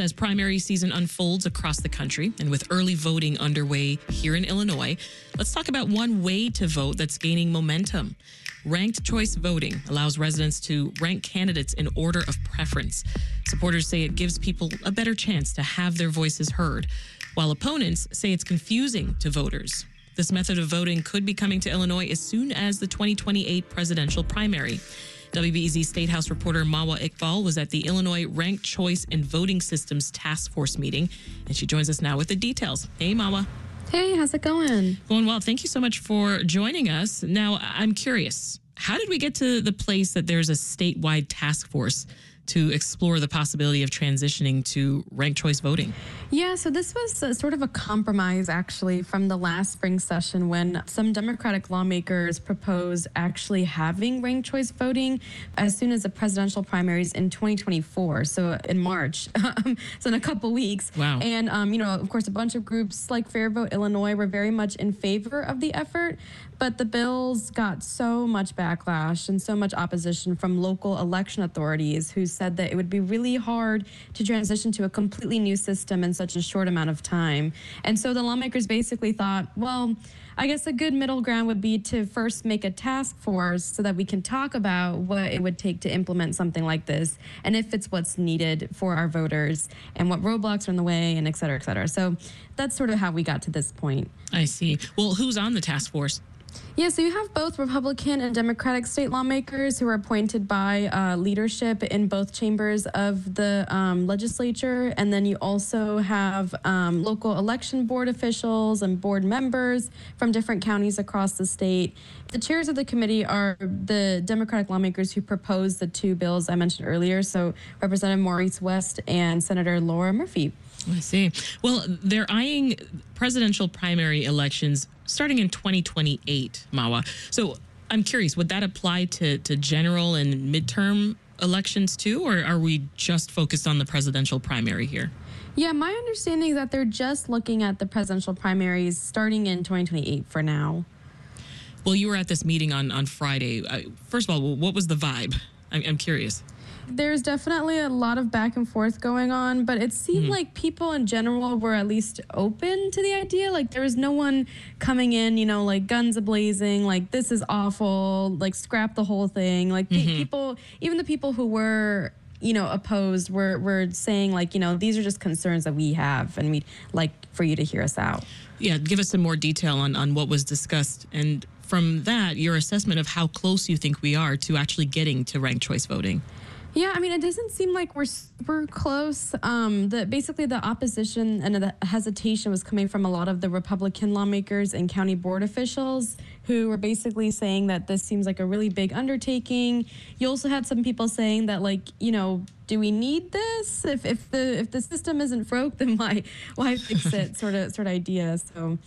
As primary season unfolds across the country and with early voting underway here in Illinois, let's talk about one way to vote that's gaining momentum. Ranked choice voting allows residents to rank candidates in order of preference. Supporters say it gives people a better chance to have their voices heard, while opponents say it's confusing to voters. This method of voting could be coming to Illinois as soon as the 2028 presidential primary. WBEZ State House reporter Mawa Iqbal was at the Illinois Ranked Choice and Voting Systems Task Force meeting, and she joins us now with the details. Hey, Mawa. Hey, how's it going? Going well. Thank you so much for joining us. Now, I'm curious, how did we get to the place that there's a statewide task force to explore the possibility of transitioning to ranked choice voting? Yeah, so this was a, sort of a compromise actually from the last spring session when some Democratic lawmakers proposed actually having ranked choice voting as soon as the presidential primaries in 2024, so in March, so in a couple weeks. Wow. And, um, you know, of course, a bunch of groups like Fair Vote Illinois were very much in favor of the effort, but the bills got so much backlash and so much opposition from local election authorities who said that it would be really hard to transition to a completely new system in such a short amount of time. And so the lawmakers basically thought, well, I guess a good middle ground would be to first make a task force so that we can talk about what it would take to implement something like this and if it's what's needed for our voters and what roadblocks are in the way and et cetera, et cetera. So that's sort of how we got to this point. I see. Well, who's on the task force? Yeah, so you have both Republican and Democratic state lawmakers who are appointed by uh, leadership in both chambers of the um, legislature. And then you also have um, local election board officials and board members from different counties across the state. The chairs of the committee are the Democratic lawmakers who proposed the two bills I mentioned earlier. So Representative Maurice West and Senator Laura Murphy. I see. Well, they're eyeing presidential primary elections starting in 2028, Mawa. So I'm curious, would that apply to, to general and midterm elections too, or are we just focused on the presidential primary here? Yeah, my understanding is that they're just looking at the presidential primaries starting in 2028 for now. Well, you were at this meeting on, on Friday. Uh, first of all, what was the vibe? I'm, I'm curious there's definitely a lot of back and forth going on, but it seemed mm-hmm. like people in general were at least open to the idea. Like there was no one coming in, you know, like guns ablazing, like this is awful, like scrap the whole thing. Like mm-hmm. people, even the people who were you know opposed were were saying like you know these are just concerns that we have and we'd like for you to hear us out yeah give us some more detail on on what was discussed and from that your assessment of how close you think we are to actually getting to ranked choice voting yeah, I mean, it doesn't seem like we're super close. Um, the basically the opposition and the hesitation was coming from a lot of the Republican lawmakers and county board officials who were basically saying that this seems like a really big undertaking. You also had some people saying that, like, you know, do we need this? If if the if the system isn't broke, then why why fix it? sort of sort of idea. So.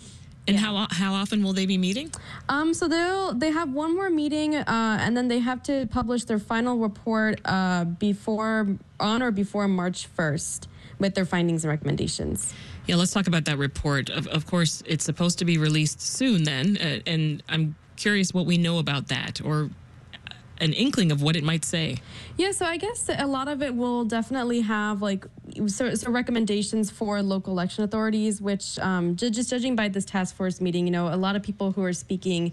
And yeah. how how often will they be meeting? Um, so they'll they have one more meeting, uh, and then they have to publish their final report uh, before on or before March first with their findings and recommendations. Yeah, let's talk about that report. Of, of course, it's supposed to be released soon. Then, uh, and I'm curious what we know about that, or an inkling of what it might say. Yeah, so I guess a lot of it will definitely have like so, so recommendations for local election authorities, which um, just judging by this task force meeting, you know, a lot of people who are speaking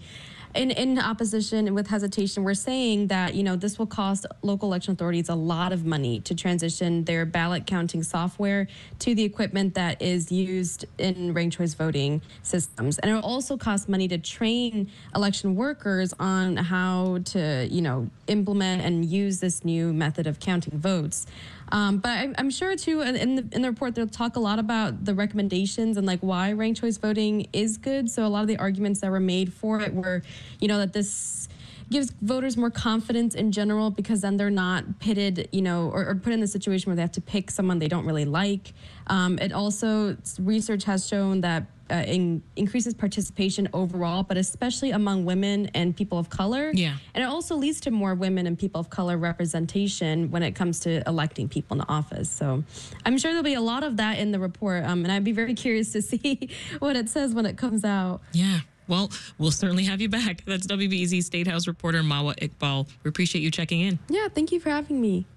in, in opposition and with hesitation, we're saying that, you know, this will cost local election authorities a lot of money to transition their ballot counting software to the equipment that is used in ranked choice voting systems. And it will also cost money to train election workers on how to, you know, implement and use this new method of counting votes. Um, but I, am sure too in the in the report they'll talk a lot about the recommendations and like why ranked choice voting is good. So a lot of the arguments that were made for it were, you know, that this gives voters more confidence in general because then they're not pitted, you know, or, or put in the situation where they have to pick someone they don't really like. Um, it also research has shown that uh, in, increases participation overall, but especially among women and people of color. Yeah. And it also leads to more women and people of color representation when it comes to electing people in the office. So I'm sure there'll be a lot of that in the report. Um, and I'd be very curious to see what it says when it comes out. Yeah. Well, we'll certainly have you back. That's WBEZ State House reporter Mawa Iqbal. We appreciate you checking in. Yeah, thank you for having me.